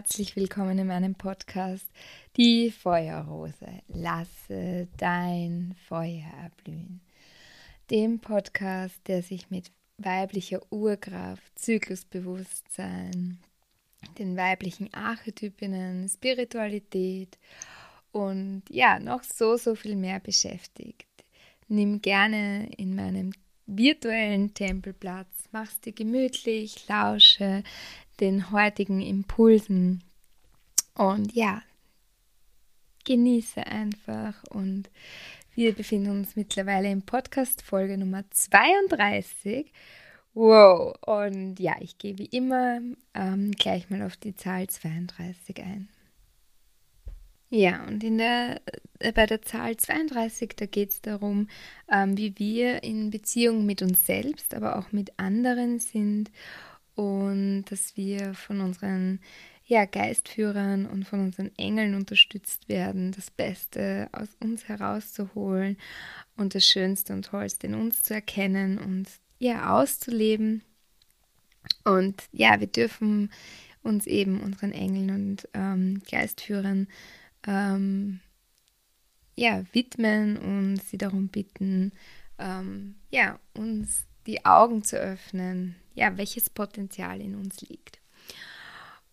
Herzlich willkommen in meinem Podcast Die Feuerrose. Lasse dein Feuer erblühen. Dem Podcast, der sich mit weiblicher Urkraft, Zyklusbewusstsein, den weiblichen Archetypinnen, Spiritualität und ja, noch so, so viel mehr beschäftigt. Nimm gerne in meinem virtuellen Tempelplatz, mach's dir gemütlich, lausche den heutigen Impulsen und ja, genieße einfach und wir befinden uns mittlerweile in Podcast Folge Nummer 32. Wow, und ja, ich gehe wie immer ähm, gleich mal auf die Zahl 32 ein. Ja, und in der, äh, bei der Zahl 32, da geht es darum, ähm, wie wir in Beziehung mit uns selbst, aber auch mit anderen sind und dass wir von unseren ja, Geistführern und von unseren Engeln unterstützt werden, das Beste aus uns herauszuholen und das Schönste und Tollste in uns zu erkennen und ja, auszuleben. Und ja, wir dürfen uns eben unseren Engeln und ähm, Geistführern ähm, ja, widmen und sie darum bitten, ähm, ja, uns die Augen zu öffnen, ja, welches Potenzial in uns liegt.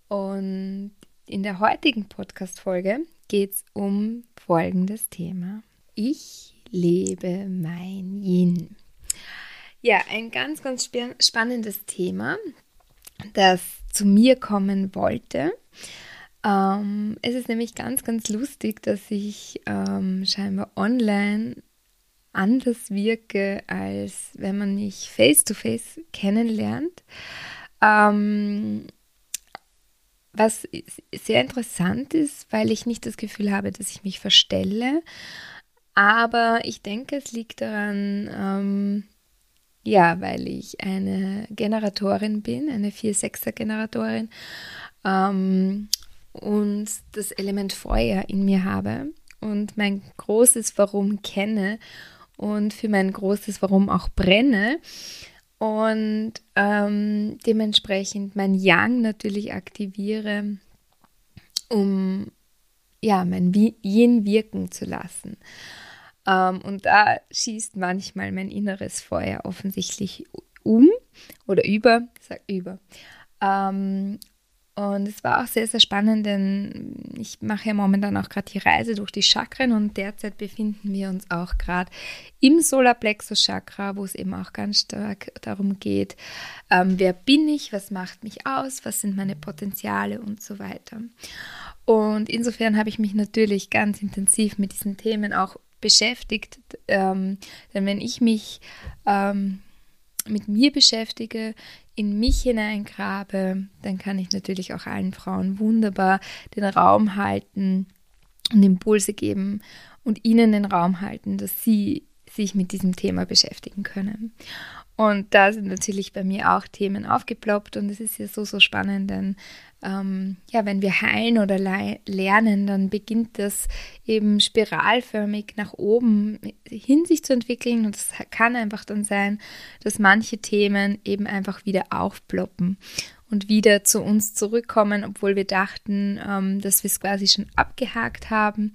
Und in der heutigen Podcast-Folge geht es um folgendes Thema. Ich lebe mein Yin. Ja, ein ganz, ganz spannendes Thema, das zu mir kommen wollte. Ähm, es ist nämlich ganz, ganz lustig, dass ich ähm, scheinbar online anders wirke, als wenn man mich face-to-face -face kennenlernt. Ähm, was sehr interessant ist, weil ich nicht das Gefühl habe, dass ich mich verstelle. Aber ich denke, es liegt daran, ähm, ja, weil ich eine Generatorin bin, eine 4-6er-Generatorin ähm, und das Element Feuer in mir habe und mein großes Warum kenne und für mein großes Warum auch brenne und ähm, dementsprechend mein Yang natürlich aktiviere, um ja mein Yin wirken zu lassen. Ähm, und da schießt manchmal mein inneres Feuer offensichtlich um oder über, sag über. Ähm, und es war auch sehr, sehr spannend, denn ich mache ja momentan auch gerade die Reise durch die Chakren und derzeit befinden wir uns auch gerade im Solarplexus Chakra, wo es eben auch ganz stark darum geht, ähm, wer bin ich, was macht mich aus, was sind meine Potenziale und so weiter. Und insofern habe ich mich natürlich ganz intensiv mit diesen Themen auch beschäftigt, ähm, denn wenn ich mich ähm, mit mir beschäftige, in mich hineingrabe, dann kann ich natürlich auch allen Frauen wunderbar den Raum halten und Impulse geben und ihnen den Raum halten, dass sie sich mit diesem Thema beschäftigen können. Und da sind natürlich bei mir auch Themen aufgeploppt und es ist ja so, so spannend, denn ähm, ja, wenn wir heilen oder lernen, dann beginnt das eben spiralförmig nach oben hin sich zu entwickeln und es kann einfach dann sein, dass manche Themen eben einfach wieder aufploppen und wieder zu uns zurückkommen, obwohl wir dachten, ähm, dass wir es quasi schon abgehakt haben.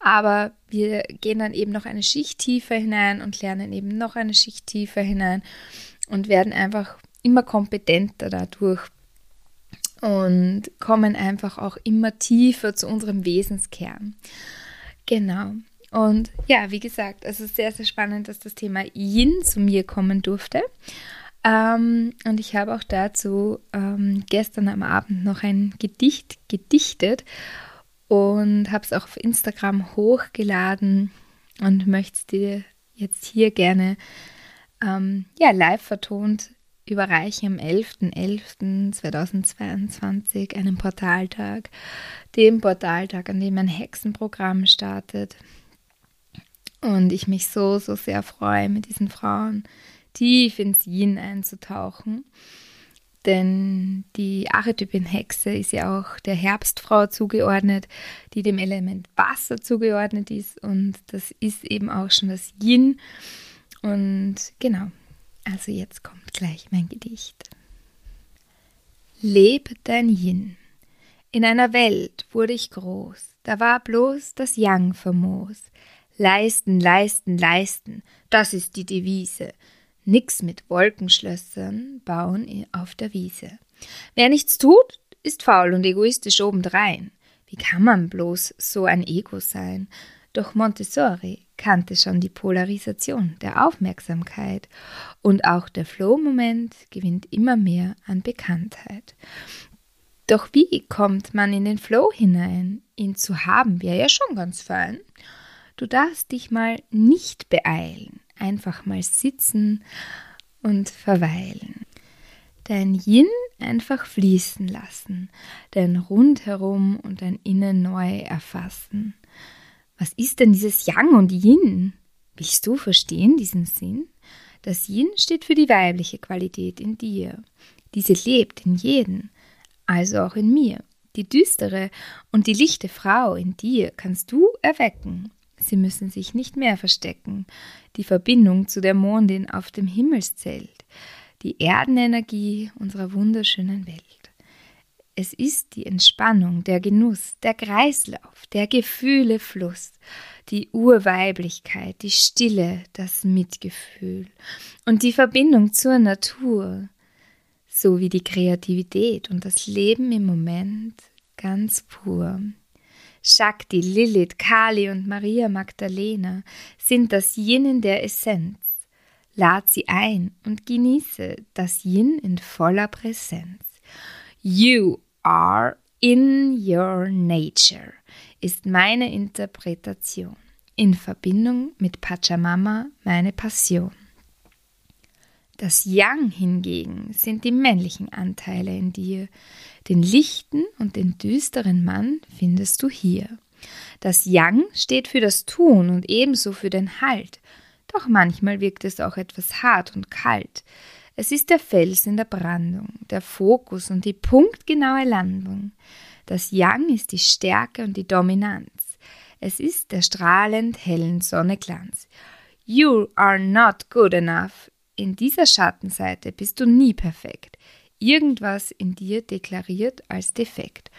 Aber wir gehen dann eben noch eine Schicht tiefer hinein und lernen eben noch eine Schicht tiefer hinein und werden einfach immer kompetenter dadurch und kommen einfach auch immer tiefer zu unserem Wesenskern. Genau. Und ja, wie gesagt, es ist sehr, sehr spannend, dass das Thema Yin zu mir kommen durfte. Ähm, und ich habe auch dazu ähm, gestern am Abend noch ein Gedicht gedichtet und habe es auch auf Instagram hochgeladen und möchte es dir jetzt hier gerne ähm, ja, live vertont überreichen am 11.11.2022, einem Portaltag, dem Portaltag, an dem ein Hexenprogramm startet. Und ich mich so, so sehr freue, mit diesen Frauen tief ins Yin einzutauchen. denn die Archetypin Hexe ist ja auch der Herbstfrau zugeordnet, die dem Element Wasser zugeordnet ist und das ist eben auch schon das Yin. Und genau, also jetzt kommt gleich mein Gedicht. Leb dein Yin. In einer Welt wurde ich groß, da war bloß das Yang famos. Leisten, leisten, leisten, das ist die Devise. Nix mit Wolkenschlössern bauen auf der Wiese. Wer nichts tut, ist faul und egoistisch obendrein. Wie kann man bloß so ein Ego sein? Doch Montessori kannte schon die Polarisation der Aufmerksamkeit und auch der Flow-Moment gewinnt immer mehr an Bekanntheit. Doch wie kommt man in den Flow hinein? Ihn zu haben wäre ja schon ganz fein. Du darfst dich mal nicht beeilen einfach mal sitzen und verweilen. Dein Yin einfach fließen lassen, dein Rundherum und dein Innen neu erfassen. Was ist denn dieses Yang und Yin? Willst du verstehen diesen Sinn? Das Yin steht für die weibliche Qualität in dir. Diese lebt in jedem, also auch in mir. Die düstere und die lichte Frau in dir kannst du erwecken. Sie müssen sich nicht mehr verstecken. Die Verbindung zu der Mondin auf dem Himmelszelt, die Erdenenergie unserer wunderschönen Welt. Es ist die Entspannung, der Genuss, der Kreislauf, der Gefühle Fluss, die Urweiblichkeit, die Stille, das Mitgefühl und die Verbindung zur Natur, sowie die Kreativität und das Leben im Moment ganz pur. Shakti, Lilith, Kali und Maria Magdalena sind das Yin in der Essenz. Lad sie ein und genieße das Yin in voller Präsenz. You are in your nature ist meine Interpretation in Verbindung mit Pachamama meine Passion. Das Yang hingegen sind die männlichen Anteile in dir. Den lichten und den düsteren Mann findest du hier. Das Yang steht für das Tun und ebenso für den Halt. Doch manchmal wirkt es auch etwas hart und kalt. Es ist der Fels in der Brandung, der Fokus und die punktgenaue Landung. Das Yang ist die Stärke und die Dominanz. Es ist der strahlend hellen Sonneglanz. You are not good enough in dieser Schattenseite bist du nie perfekt. Irgendwas in dir deklariert als defekt.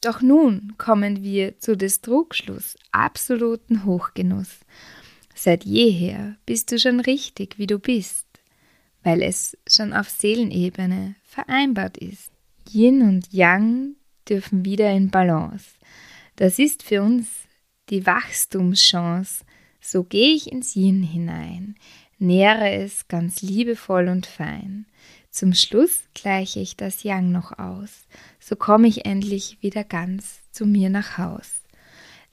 Doch nun kommen wir zu des Trugschluss, absoluten Hochgenuss. Seit jeher bist du schon richtig, wie du bist, weil es schon auf Seelenebene vereinbart ist. Yin und Yang dürfen wieder in Balance. Das ist für uns die Wachstumschance. So gehe ich ins Yin hinein nähere es ganz liebevoll und fein. Zum Schluss gleiche ich das Yang noch aus, so komme ich endlich wieder ganz zu mir nach Haus.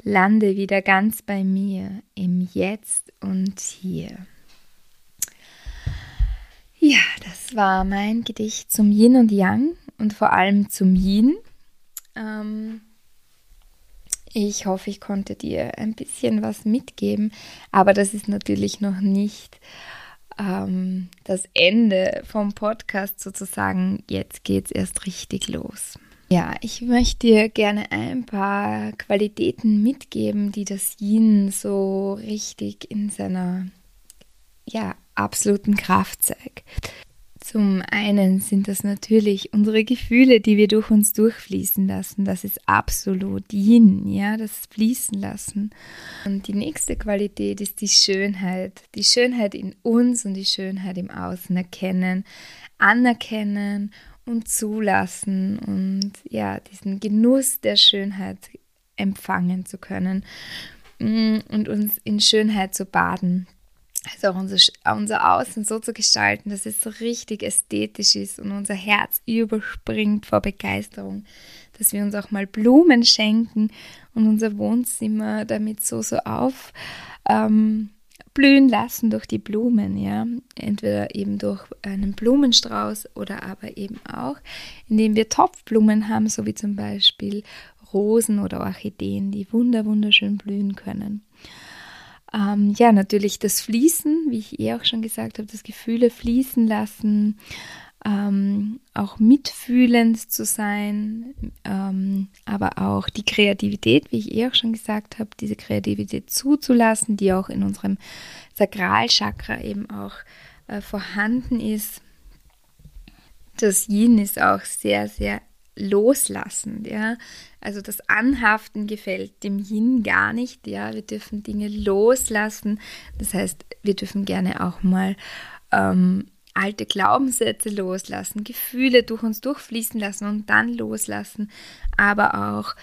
Lande wieder ganz bei mir, im Jetzt und Hier. Ja, das war mein Gedicht zum Yin und Yang und vor allem zum Yin. Ähm, ich hoffe, ich konnte dir ein bisschen was mitgeben, aber das ist natürlich noch nicht ähm, das Ende vom Podcast sozusagen. Jetzt geht es erst richtig los. Ja, ich möchte dir gerne ein paar Qualitäten mitgeben, die das Yin so richtig in seiner ja, absoluten Kraft zeigt. Zum einen sind das natürlich unsere Gefühle, die wir durch uns durchfließen lassen. Das ist absolut Yin, ja, das Fließen lassen. Und die nächste Qualität ist die Schönheit. Die Schönheit in uns und die Schönheit im Außen erkennen, anerkennen und zulassen und ja, diesen Genuss der Schönheit empfangen zu können mm, und uns in Schönheit zu baden also auch unser, unser Außen so zu gestalten, dass es so richtig ästhetisch ist und unser Herz überspringt vor Begeisterung, dass wir uns auch mal Blumen schenken und unser Wohnzimmer damit so so auf ähm, lassen durch die Blumen, ja, entweder eben durch einen Blumenstrauß oder aber eben auch, indem wir Topfblumen haben, so wie zum Beispiel Rosen oder Orchideen, die wunder wunderschön blühen können. Ähm, ja, natürlich das Fließen, wie ich eh auch schon gesagt habe, das Gefühle fließen lassen, ähm, auch mitfühlend zu sein, ähm, aber auch die Kreativität, wie ich eh auch schon gesagt habe, diese Kreativität zuzulassen, die auch in unserem Sakralchakra eben auch äh, vorhanden ist. Das Yin ist auch sehr, sehr loslassend, ja. Also das Anhaften gefällt dem Yin gar nicht, ja. Wir dürfen Dinge loslassen. Das heißt, wir dürfen gerne auch mal ähm, alte Glaubenssätze loslassen, Gefühle durch uns durchfließen lassen und dann loslassen, aber auch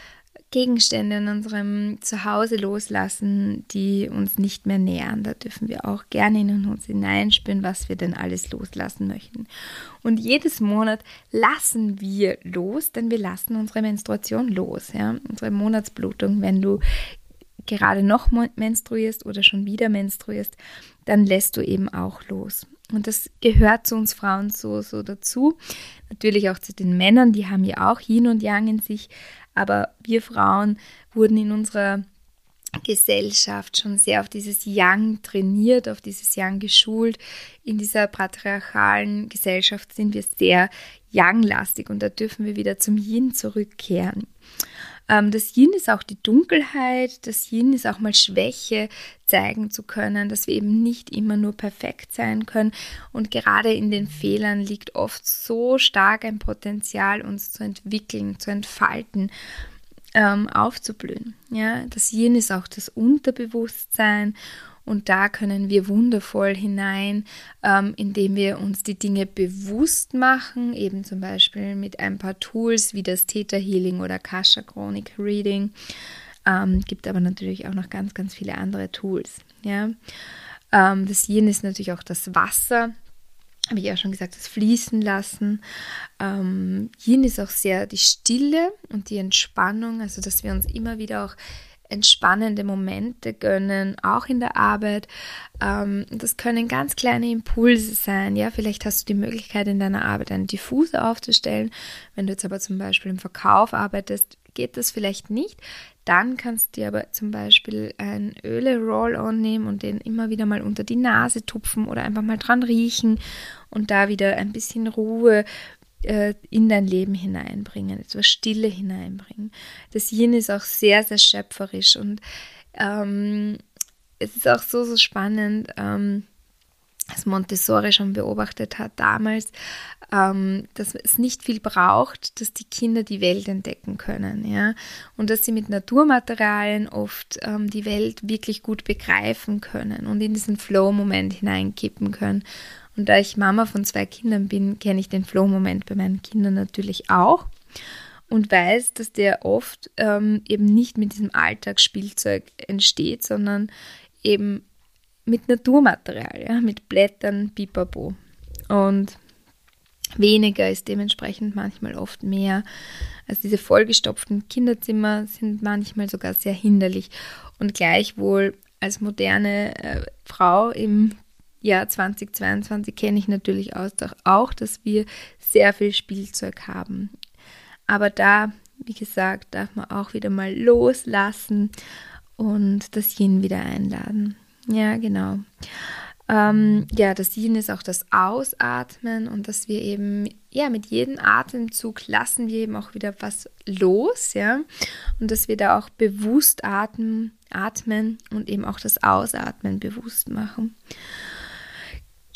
Gegenstände in unserem Zuhause loslassen, die uns nicht mehr nähern. Da dürfen wir auch gerne in uns hineinspüren, was wir denn alles loslassen möchten. Und jedes Monat lassen wir los, denn wir lassen unsere Menstruation los, ja, unsere Monatsblutung. Wenn du gerade noch menstruierst oder schon wieder menstruierst, dann lässt du eben auch los. Und das gehört zu uns Frauen so, so dazu. Natürlich auch zu den Männern, die haben ja auch Yin und Yang in sich. Aber wir Frauen wurden in unserer Gesellschaft schon sehr auf dieses Yang trainiert, auf dieses Yang geschult. In dieser patriarchalen Gesellschaft sind wir sehr Yang-lastig und da dürfen wir wieder zum Yin zurückkehren. Ähm, das Yin ist auch die Dunkelheit, das Yin ist auch mal Schwäche zeigen zu können, dass wir eben nicht immer nur perfekt sein können. Und gerade in den Fehlern liegt oft so stark ein Potenzial, uns zu entwickeln, zu entfalten ähm, aufzublühen. Ja, das Yin ist auch das Unterbewusstsein und da können wir wundervoll hinein, ähm, indem wir uns die Dinge bewusst machen, eben zum Beispiel mit ein paar Tools wie das Theta Healing oder Kasha Chronic Reading. Ähm, gibt aber natürlich auch noch ganz, ganz viele andere Tools. Ja. Ähm, das Yin ist natürlich auch das Wasser, habe ich ja schon gesagt, das Fließen lassen. Ähm, Yin ist auch sehr die Stille und die Entspannung, also dass wir uns immer wieder auch entspannende Momente gönnen, auch in der Arbeit. Ähm, das können ganz kleine Impulse sein. Ja, vielleicht hast du die Möglichkeit, in deiner Arbeit einen Diffuser aufzustellen. Wenn du jetzt aber zum Beispiel im Verkauf arbeitest, geht das vielleicht nicht. Dann kannst du dir aber zum Beispiel ein Öle-Roll-On nehmen und den immer wieder mal unter die Nase tupfen oder einfach mal dran riechen und da wieder ein bisschen Ruhe äh, in dein Leben hineinbringen, etwas Stille hineinbringen. Das Yin ist auch sehr, sehr schöpferisch und ähm, es ist auch so, so spannend. Ähm, was Montessori schon beobachtet hat damals, ähm, dass es nicht viel braucht, dass die Kinder die Welt entdecken können, ja, und dass sie mit Naturmaterialien oft ähm, die Welt wirklich gut begreifen können und in diesen Flow-Moment hineinkippen können. Und da ich Mama von zwei Kindern bin, kenne ich den Flow-Moment bei meinen Kindern natürlich auch und weiß, dass der oft ähm, eben nicht mit diesem Alltagsspielzeug entsteht, sondern eben mit Naturmaterial, ja, mit Blättern, Pipapo. Und weniger ist dementsprechend manchmal oft mehr. Also diese vollgestopften Kinderzimmer sind manchmal sogar sehr hinderlich. Und gleichwohl als moderne äh, Frau im Jahr 2022 kenne ich natürlich auch, dass wir sehr viel Spielzeug haben. Aber da, wie gesagt, darf man auch wieder mal loslassen und das Yin wieder einladen. Ja, genau. Ähm, ja, das Yin ist auch das Ausatmen und dass wir eben, ja, mit jedem Atemzug lassen wir eben auch wieder was los, ja, und dass wir da auch bewusst atmen, atmen und eben auch das Ausatmen bewusst machen.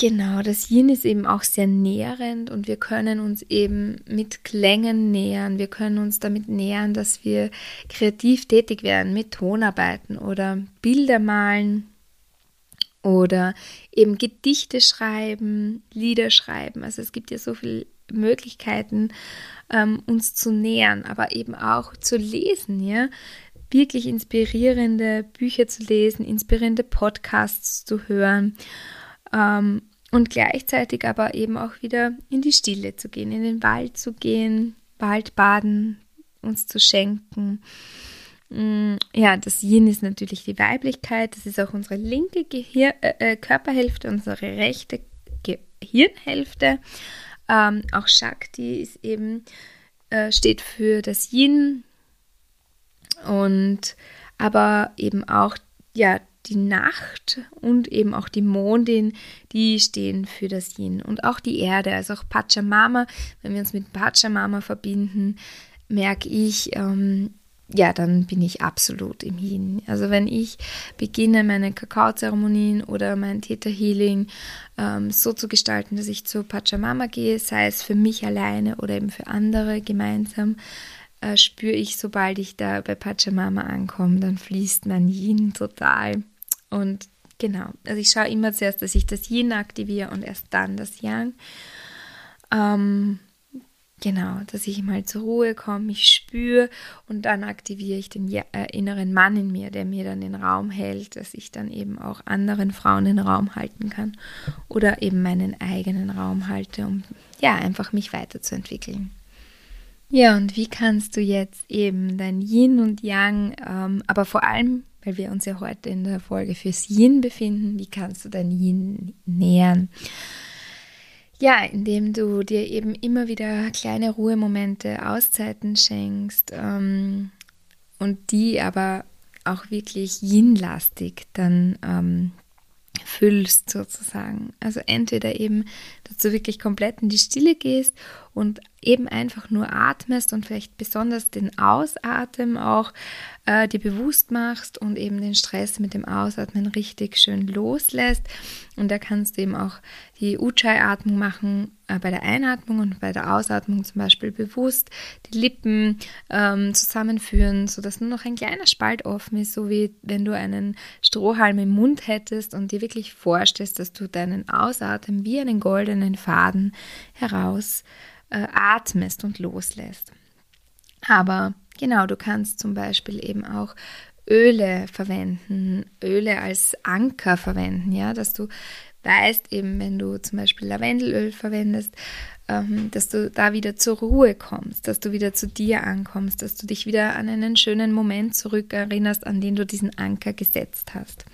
Genau, das Yin ist eben auch sehr nährend und wir können uns eben mit Klängen nähern. Wir können uns damit nähern, dass wir kreativ tätig werden mit Tonarbeiten oder Bilder malen oder eben Gedichte schreiben, Lieder schreiben. Also es gibt ja so viele Möglichkeiten, ähm, uns zu nähern, aber eben auch zu lesen, ja. Wirklich inspirierende Bücher zu lesen, inspirierende Podcasts zu hören ähm, und gleichzeitig aber eben auch wieder in die Stille zu gehen, in den Wald zu gehen, Waldbaden uns zu schenken. Mm, ja, das Yin ist natürlich die Weiblichkeit, das ist auch unsere linke Gehir äh, äh Körperhälfte, unsere rechte Gehirnhälfte. Ähm, auch Shakti ist eben, äh, steht für das Yin und aber eben auch ja, die Nacht und eben auch die Mondin, die stehen für das Yin. Und auch die Erde, also auch Pachamama, wenn wir uns mit Pachamama verbinden, merke ich, ähm, ja, dann bin ich absolut im Yin. Also wenn ich beginne, meine Kakaozeremonien oder mein Theta Healing ähm, so zu gestalten, dass ich zu Pachamama gehe, sei es für mich alleine oder eben für andere gemeinsam, äh, spüre ich, sobald ich da bei Pachamama ankomme, dann fließt mein Yin total. Und genau, also ich schaue immer zuerst, dass ich das Yin aktiviere und erst dann das Yang. Ähm, Genau, dass ich mal zur Ruhe komme, mich spüre und dann aktiviere ich den äh, inneren Mann in mir, der mir dann den Raum hält, dass ich dann eben auch anderen Frauen den Raum halten kann oder eben meinen eigenen Raum halte, um ja einfach mich weiterzuentwickeln. Ja, und wie kannst du jetzt eben dein Yin und Yang, ähm, aber vor allem, weil wir uns ja heute in der Folge fürs Yin befinden, wie kannst du dein Yin nähern? Ja, indem du dir eben immer wieder kleine Ruhemomente, Auszeiten schenkst ähm, und die aber auch wirklich yin-lastig dann ähm, füllst sozusagen. Also entweder eben, dass du wirklich komplett in die Stille gehst und eben einfach nur atmest und vielleicht besonders den Ausatmen auch äh, dir bewusst machst und eben den Stress mit dem Ausatmen richtig schön loslässt. Und da kannst du eben auch die Ujjayi-Atmung machen äh, bei der Einatmung und bei der Ausatmung zum Beispiel bewusst die Lippen ähm, zusammenführen, sodass nur noch ein kleiner Spalt offen ist, so wie wenn du einen Strohhalm im Mund hättest und dir wirklich vorstellst, dass du deinen Ausatmen wie einen goldenen Faden heraus äh, atmest und loslässt. Aber genau, du kannst zum Beispiel eben auch Öle verwenden, Öle als Anker verwenden, ja, dass du weißt eben, wenn du zum Beispiel Lavendelöl verwendest, ähm, dass du da wieder zur Ruhe kommst, dass du wieder zu dir ankommst, dass du dich wieder an einen schönen Moment zurückerinnerst, an den du diesen Anker gesetzt hast.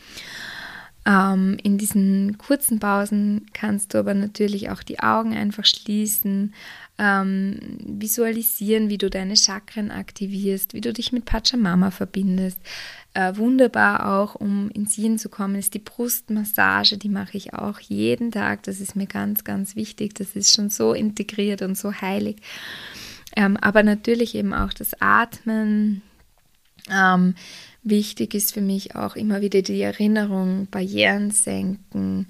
Ähm, in diesen kurzen Pausen kannst du aber natürlich auch die Augen einfach schließen, ähm, visualisieren, wie du deine Chakren aktivierst, wie du dich mit Pachamama verbindest. Äh, wunderbar auch, um ins Yin zu kommen, ist die Brustmassage, die mache ich auch jeden Tag. Das ist mir ganz, ganz wichtig. Das ist schon so integriert und so heilig. Ähm, aber natürlich eben auch das Atmen. Ähm, wichtig ist für mich auch immer wieder die Erinnerung, Barrieren senken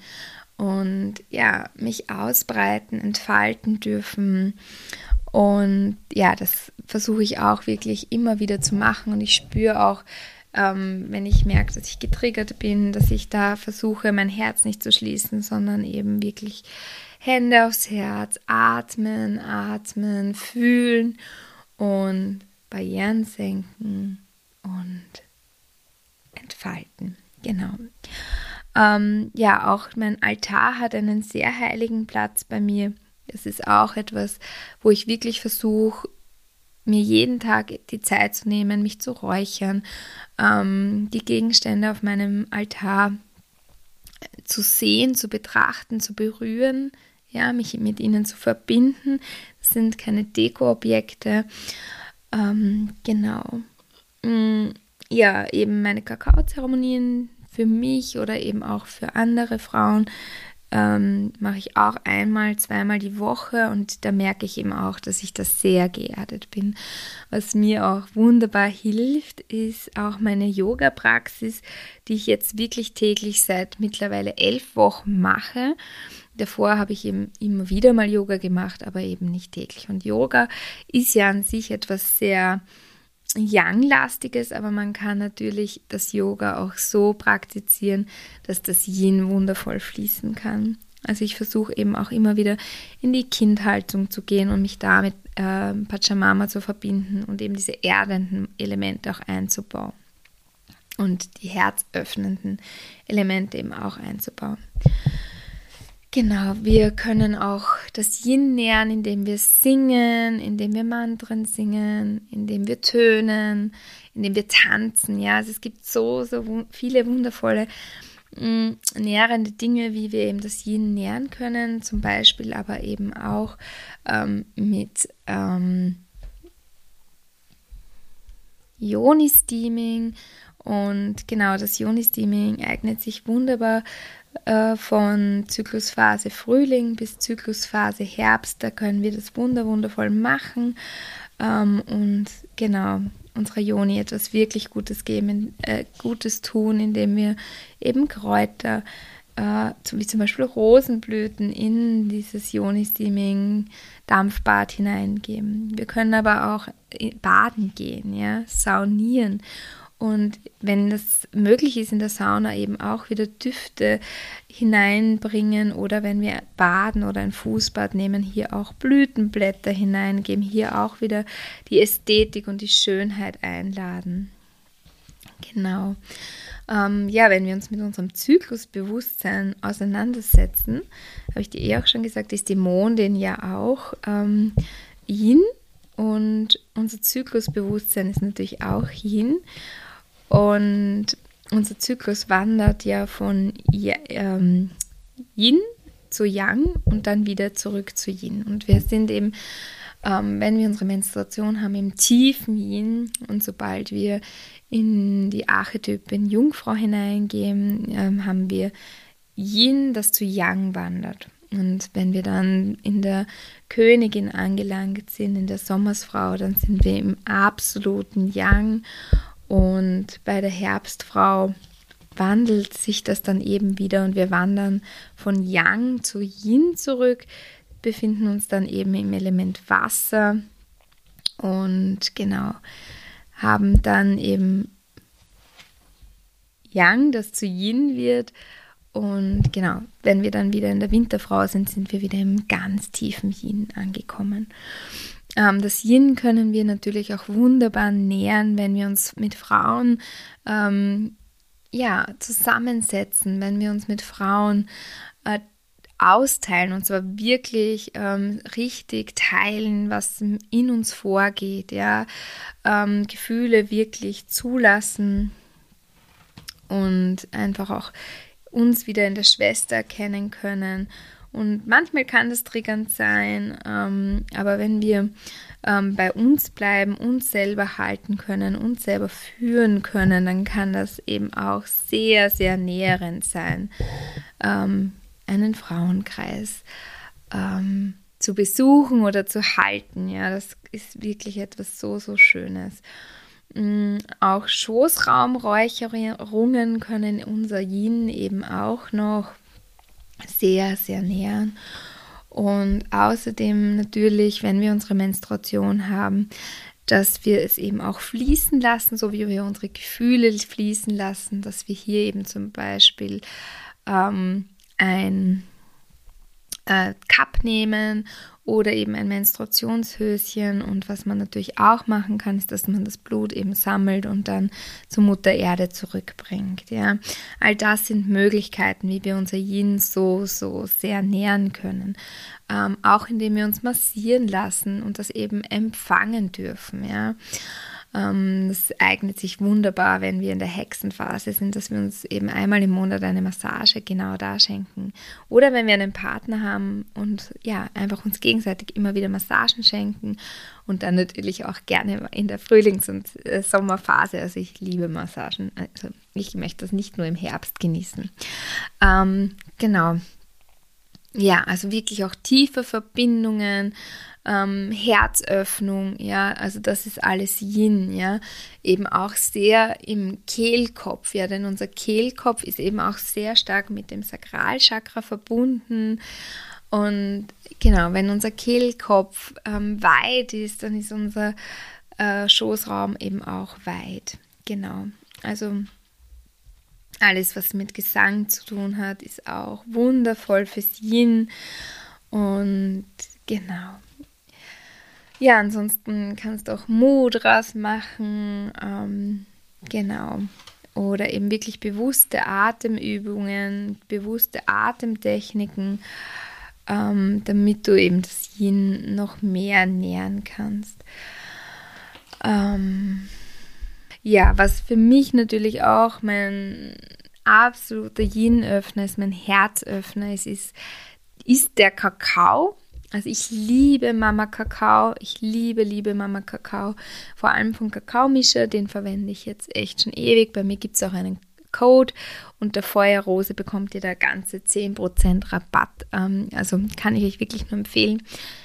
und ja, mich ausbreiten, entfalten dürfen. Und ja, das versuche ich auch wirklich immer wieder zu machen. Und ich spüre auch, ähm, wenn ich merke, dass ich getriggert bin, dass ich da versuche, mein Herz nicht zu schließen, sondern eben wirklich Hände aufs Herz, atmen, atmen, fühlen und Barrieren senken und entfalten. Genau. Ähm, ja, auch mein Altar hat einen sehr heiligen Platz bei mir. Das ist auch etwas, wo ich wirklich versuche, mir jeden Tag die Zeit zu nehmen, mich zu räuchern, ähm, die Gegenstände auf meinem Altar zu sehen, zu betrachten, zu berühren, ja, mich mit ihnen zu verbinden. Das sind keine Dekoobjekte. Ähm, genau. Mm, ja, eben meine Kakaozeremonien für mich oder eben auch für andere Frauen ähm, mache ich auch einmal, zweimal die Woche und da merke ich eben auch, dass ich da sehr geerdet bin. Was mir auch wunderbar hilft, ist auch meine Yoga-Praxis, die ich jetzt wirklich täglich seit mittlerweile elf Wochen mache. Davor habe ich eben immer wieder mal Yoga gemacht, aber eben nicht täglich. Und Yoga ist ja an sich etwas sehr Yang-lastiges, aber man kann natürlich das Yoga auch so praktizieren, dass das Yin wundervoll fließen kann. Also ich versuche eben auch immer wieder in die Kindhaltung zu gehen und mich da mit äh, Pachamama zu verbinden und eben diese erdenden Elemente auch einzubauen und die herzöffnenden Elemente eben auch einzubauen. Genau, wir können auch das Yin nähern, indem wir singen, indem wir Mantren singen, indem wir tönen, indem wir tanzen. Ja, also es gibt so, so viele wundervolle mh, mm, nährende Dinge, wie wir eben das Yin nähren können. Zum Beispiel aber eben auch ähm, mit ähm, Yoni-Steaming Und genau, das Yoni-Steaming eignet sich wunderbar äh, von Zyklusphase Frühling bis Zyklusphase Herbst. Da können wir das wunder wundervoll machen ähm, und genau unserer Joni etwas wirklich Gutes geben, äh, Gutes tun, indem wir eben Kräuter, äh, wie zum Beispiel Rosenblüten, in dieses Joni-Steaming Dampfbad hineingeben. Wir können aber auch baden gehen, ja, saunieren und wenn es möglich ist, in der Sauna eben auch wieder Düfte hineinbringen oder wenn wir baden oder ein Fußbad nehmen, hier auch Blütenblätter hineingeben, hier auch wieder die Ästhetik und die Schönheit einladen. Genau. Ähm, ja, wenn wir uns mit unserem Zyklusbewusstsein auseinandersetzen, habe ich dir eh auch schon gesagt, ist die Mondin ja auch ähm, Yin und unser Zyklusbewusstsein ist natürlich auch Yin. Und unser Zyklus wandert ja von ähm, Yin zu Yang und dann wieder zurück zu Yin. Und wir sind eben, ähm, wenn wir unsere Menstruation haben, im tiefen Yin und sobald wir in die Archetypen Jungfrau hineingehen, ähm, haben wir Yin, das zu Yang wandert. Und wenn wir dann in der Königin angelangt sind, in der Sommersfrau, dann sind wir im absoluten Yang und bei der Herbstfrau wandelt sich das dann eben wieder und wir wandern von Yang zu Yin zurück, befinden uns dann eben im Element Wasser und genau haben dann eben Yang, das zu Yin wird. Und genau, wenn wir dann wieder in der Winterfrau sind, sind wir wieder im ganz tiefen Yin angekommen. Ähm, das Yin können wir natürlich auch wunderbar nähern, wenn wir uns mit Frauen ähm, ja, zusammensetzen, wenn wir uns mit Frauen äh, austeilen und zwar wirklich ähm, richtig teilen, was in uns vorgeht, ja, ähm, Gefühle wirklich zulassen und einfach auch uns wieder in der Schwester erkennen können und manchmal kann das triggernd sein, ähm, aber wenn wir ähm, bei uns bleiben, uns selber halten können, uns selber führen können, dann kann das eben auch sehr, sehr nährend sein, ähm, einen Frauenkreis ähm, zu besuchen oder zu halten. Ja, das ist wirklich etwas so, so Schönes. Mm, auch Schoßraumräucherungen können unser Yin eben auch noch sehr, sehr nähern. Und außerdem natürlich, wenn wir unsere Menstruation haben, dass wir es eben auch fließen lassen, so wie wir unsere Gefühle fließen lassen, dass wir hier eben zum Beispiel ähm, ein äh, Cup nehmen oder eben ein Menstruationshöschen. Und was man natürlich auch machen kann, ist, dass man das Blut eben sammelt und dann zur Mutter Erde zurückbringt. Ja. All das sind Möglichkeiten, wie wir unser Yin so, so sehr nähern können. Ähm, auch indem wir uns massieren lassen und das eben empfangen dürfen. Ja. Ähm, das eignet sich wunderbar, wenn wir in der Hexenphase sind, dass wir uns eben einmal im Monat eine Massage genau da schenken. Oder wenn wir einen Partner haben und ja, einfach uns gegenseitig immer wieder Massagen schenken und dann natürlich auch gerne in der Frühlings- und äh, Sommerphase. Also ich liebe Massagen. Also ich möchte das nicht nur im Herbst genießen. Ähm, genau. Ja, also wirklich auch tiefe Verbindungen ähm, Herzöffnung, ja, also das ist alles Yin, ja, eben auch sehr im Kehlkopf, ja, denn unser Kehlkopf ist eben auch sehr stark mit dem Sakralchakra verbunden. Und genau, wenn unser Kehlkopf ähm, weit ist, dann ist unser äh, Schoßraum eben auch weit, genau, also alles, was mit Gesang zu tun hat, ist auch wundervoll fürs Yin und genau. Ja, ansonsten kannst du auch Mudras machen, ähm, genau. Oder eben wirklich bewusste Atemübungen, bewusste Atemtechniken, ähm, damit du eben das Yin noch mehr nähern kannst. Ähm, ja, was für mich natürlich auch mein absoluter Yin-Öffner ist, mein Herzöffner ist, ist, ist der Kakao Also ich liebe Mama Kakao, ich liebe, liebe Mama Kakao. Vor allem von Kakaomischer, den verwende ich jetzt echt schon ewig. Bei mir gibt es auch einen Code und der Feuerrose bekommt ihr da ganze 10% Rabatt. Ähm, also kann ich euch wirklich nur empfehlen.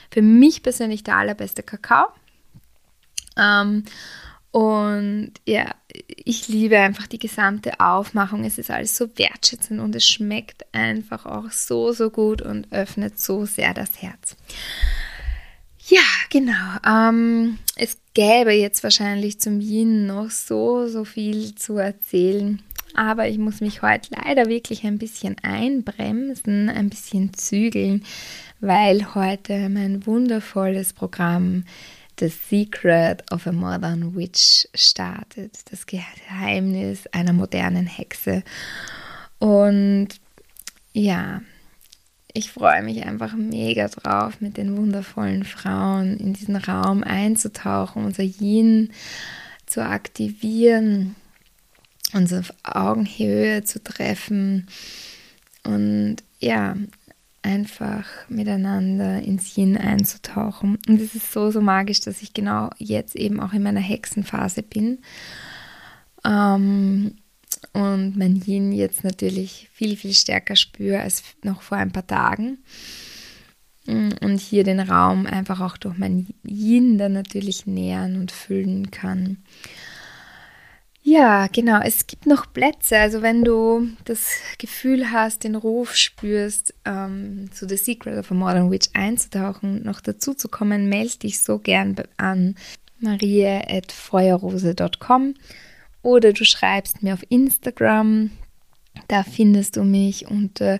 Für mich persönlich der allerbeste Kakao. Und ja, ich liebe einfach die gesamte Aufmachung. Es ist alles so wertschätzend und es schmeckt einfach auch so, so gut und öffnet so sehr das Herz. Ja, genau. Ähm, es gäbe jetzt wahrscheinlich zum Yin noch so, so viel zu erzählen. Aber ich muss mich heute leider wirklich ein bisschen einbremsen, ein bisschen zügeln, weil heute mein wundervolles Programm The Secret of a Modern Witch startet. Das Geheimnis einer modernen Hexe. Und ja, ich freue mich einfach mega drauf, mit den wundervollen Frauen in diesen Raum einzutauchen, unser Yin zu aktivieren, uns auf Augenhöhe zu treffen und ja, einfach miteinander ins Yin einzutauchen. Und es ist so, so magisch, dass ich genau jetzt eben auch in meiner Hexenphase bin. Ähm, und mein Yin jetzt natürlich viel, viel stärker spüre als noch vor ein paar Tagen. Und hier den Raum einfach auch durch mein Yin dann natürlich nähern und füllen kann. Ja, genau. Es gibt noch Plätze. Also wenn du das Gefühl hast, den Ruf spürst, ähm, zu The Secret of a Modern Witch einzutauchen, noch dazu zu kommen, melde dich so gern an marie.feuerrose.com oder du schreibst mir auf Instagram. Da findest du mich unter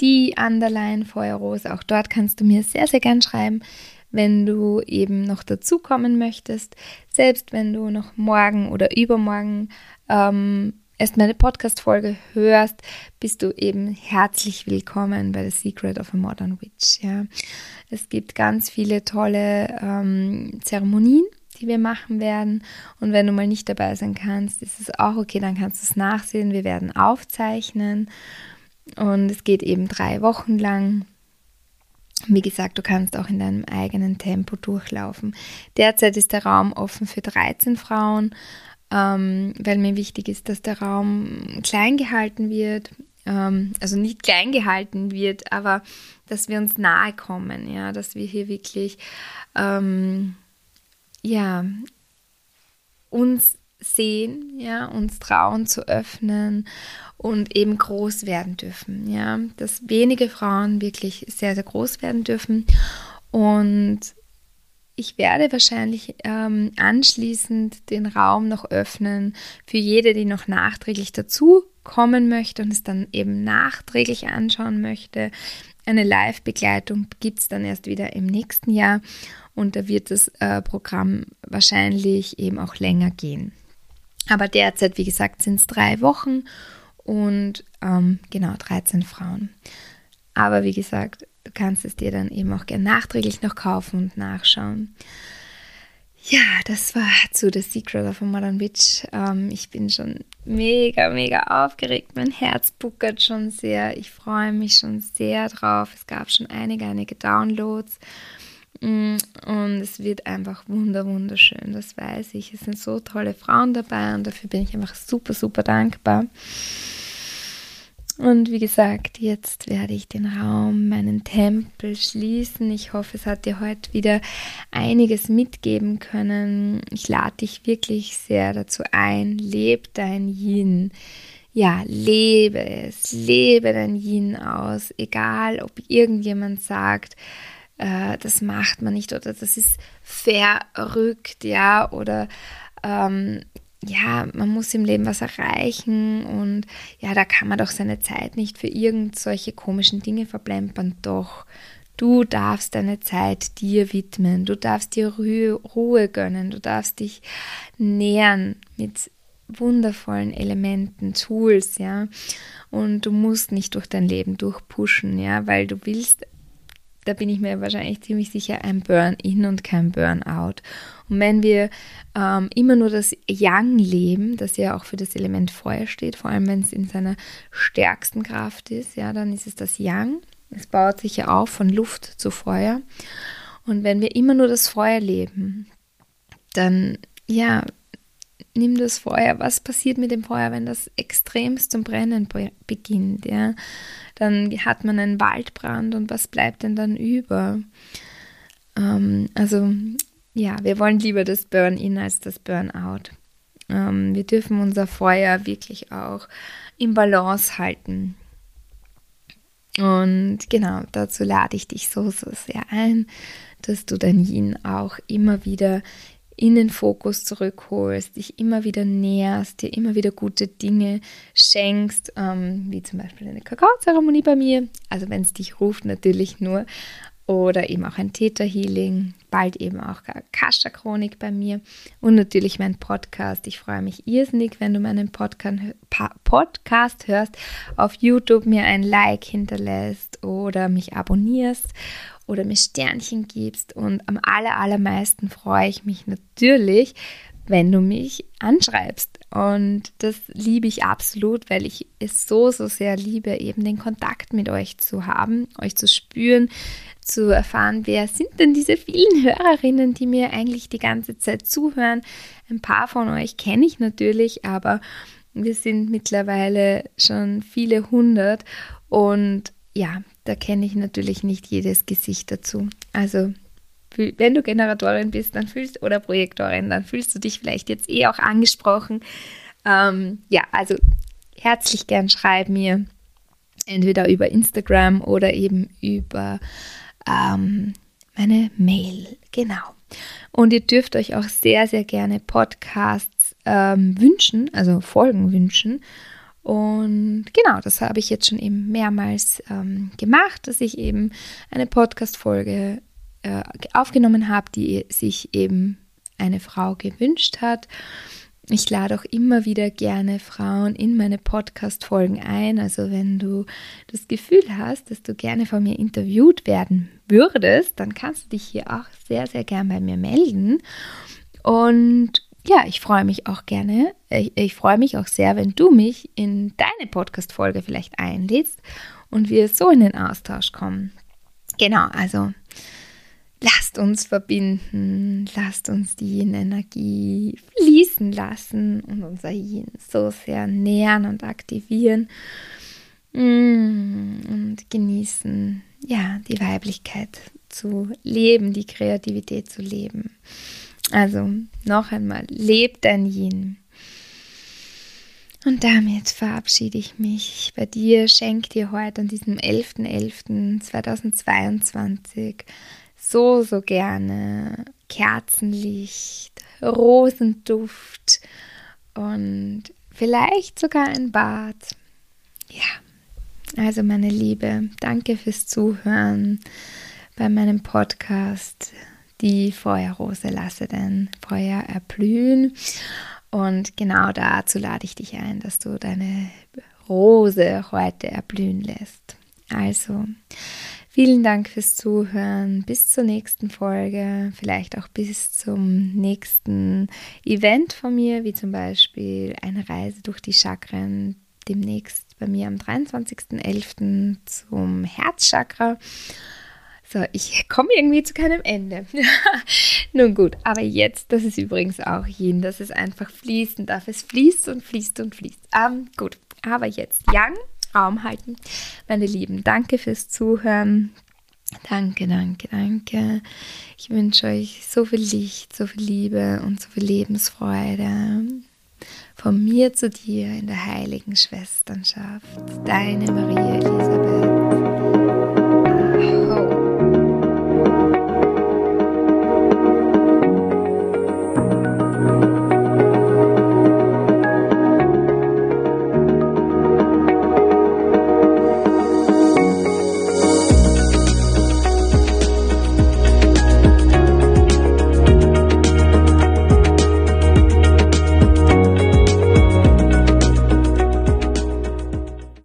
die Underline Feuerrose. Auch dort kannst du mir sehr, sehr gern schreiben wenn du eben noch dazukommen möchtest. Selbst wenn du noch morgen oder übermorgen ähm, erst meine Podcast-Folge hörst, bist du eben herzlich willkommen bei The Secret of a Modern Witch. Ja. Es gibt ganz viele tolle ähm, Zeremonien, die wir machen werden. Und wenn du mal nicht dabei sein kannst, ist es auch okay, dann kannst du es nachsehen. Wir werden aufzeichnen. Und es geht eben drei Wochen lang. Wie gesagt, du kannst auch in deinem eigenen Tempo durchlaufen. Derzeit ist der Raum offen für 13 Frauen, ähm, weil mir wichtig ist, dass der Raum klein gehalten wird. Ähm, also nicht klein gehalten wird, aber dass wir uns nahe kommen, ja, dass wir hier wirklich ähm, ja, uns sehen, ja, uns trauen zu öffnen und eben groß werden dürfen, ja, dass wenige Frauen wirklich sehr, sehr groß werden dürfen und ich werde wahrscheinlich ähm, anschließend den Raum noch öffnen für jede, die noch nachträglich dazu kommen möchte und es dann eben nachträglich anschauen möchte. Eine Live-Begleitung gibt es dann erst wieder im nächsten Jahr und da wird das äh, Programm wahrscheinlich eben auch länger gehen. Aber derzeit, wie gesagt, sind es drei Wochen und ähm, genau 13 Frauen. Aber wie gesagt, du kannst es dir dann eben auch gerne nachträglich noch kaufen und nachschauen. Ja, das war zu The Secret of Modern Witch. Ähm, ich bin schon mega, mega aufgeregt. Mein Herz buckert schon sehr. Ich freue mich schon sehr drauf. Es gab schon einige, einige Downloads. Mm, und es wird einfach wunder, wunderschön, das weiß ich. Es sind so tolle Frauen dabei und dafür bin ich einfach super, super dankbar. Und wie gesagt, jetzt werde ich den Raum, meinen Tempel schließen. Ich hoffe, es hat dir heute wieder einiges mitgeben können. Ich lade dich wirklich sehr dazu ein. Leb dein Yin. Ja, lebe es. Lebe dein Yin aus. Egal, ob irgendjemand sagt, äh, das macht man nicht oder das ist verrückt, ja, oder ähm, ja, man muss im Leben was erreichen und ja, da kann man doch seine Zeit nicht für irgend solche komischen Dinge verplempern. Doch, du darfst deine Zeit dir widmen, du darfst dir Ruhe, Ruhe gönnen, du darfst dich nähern mit wundervollen Elementen, Tools, ja. Und du musst nicht durch dein Leben durchpushen, ja, weil du willst da bin ich mir wahrscheinlich ziemlich sicher, ein Burn-in und kein Burn-out. Und wenn wir ähm, immer nur das Yang leben, das ja auch für das Element Feuer steht, vor allem wenn es in seiner stärksten Kraft ist, ja, dann ist es das Yang. Es baut sich ja auf von Luft zu Feuer. Und wenn wir immer nur das Feuer leben, dann, ja, nimm das Feuer. Was passiert mit dem Feuer, wenn das extremst zum Brennen beginnt? Ja? Dann hat man einen Waldbrand und was bleibt denn dann über? Ähm, also, ja, wir wollen lieber das Burn-in als das Burn-out. Ähm, wir dürfen unser Feuer wirklich auch im Balance halten. Und genau, dazu lade ich dich so, so sehr ein, dass du dein Yin auch immer wieder in den Fokus zurückholst, dich immer wieder näherst, dir immer wieder gute Dinge schenkst, ähm, wie zum Beispiel eine Kakaozeremonie bei mir, also wenn es dich ruft, natürlich nur, oder eben auch ein Theta-Healing, bald eben auch Akasha-Chronik bei mir. Und natürlich mein Podcast. Ich freue mich irrsinnig, wenn du meinen Podcast hörst, auf YouTube mir ein Like hinterlässt oder mich abonnierst oder mir Sternchen gibst und am aller, allermeisten freue ich mich natürlich, wenn du mich anschreibst. Und das liebe ich absolut, weil ich es so, so sehr liebe, eben den Kontakt mit euch zu haben, euch zu spüren, zu erfahren, wer sind denn diese vielen Hörerinnen, die mir eigentlich die ganze Zeit zuhören. Ein paar von euch kenne ich natürlich, aber wir sind mittlerweile schon viele hundert und ja, da kenne ich natürlich nicht jedes Gesicht dazu. Also wenn du Generatorin bist, dann fühlst oder Projektorin, dann fühlst du dich vielleicht jetzt eh auch angesprochen. Ähm, ja, also herzlich gern schreib mir entweder über Instagram oder eben über ähm, meine Mail. Genau. Und ihr dürft euch auch sehr, sehr gerne Podcasts ähm, wünschen, also Folgen wünschen. Und genau, das habe ich jetzt schon eben mehrmals ähm, gemacht, dass ich eben eine Podcast-Folge äh, aufgenommen habe, die sich eben eine Frau gewünscht hat. Ich lade auch immer wieder gerne Frauen in meine Podcast-Folgen ein. Also wenn du das Gefühl hast, dass du gerne von mir interviewt werden würdest, dann kannst du dich hier auch sehr, sehr gern bei mir melden. Und ja, ich freue mich auch gerne. Ich, ich freue mich auch sehr, wenn du mich in deine Podcast-Folge vielleicht einlädst und wir so in den Austausch kommen. Genau, also lasst uns verbinden, lasst uns die Yin-Energie fließen lassen und unser Yin so sehr nähern und aktivieren mm, und genießen, ja, die Weiblichkeit zu leben, die Kreativität zu leben. Also noch einmal, lebt dein Yin. Und damit verabschiede ich mich bei dir, schenke dir heute an diesem 11.11.2022 so, so gerne Kerzenlicht, Rosenduft und vielleicht sogar ein Bad. Ja, also meine Liebe, danke fürs Zuhören bei meinem Podcast. Die Feuerrose lasse dein Feuer erblühen. Und genau dazu lade ich dich ein, dass du deine Rose heute erblühen lässt. Also, Vielen Dank fürs Zuhören. Bis zur nächsten Folge, vielleicht auch bis zum nächsten Event von mir, wie zum Beispiel eine Reise durch die Chakren. Demnächst bei mir am 23.11. zum Herzchakra. So, ich komme irgendwie zu keinem Ende. Nun gut, aber jetzt, das ist übrigens auch Yin, dass es einfach fließen darf. Es fließt und fließt und fließt. Ähm, gut, aber jetzt Yang Raum halten. Meine Lieben, danke fürs Zuhören. Danke, danke, danke. Ich wünsche euch so viel Licht, so viel Liebe und so viel Lebensfreude. Von mir zu dir in der heiligen Schwesternschaft. Deine Maria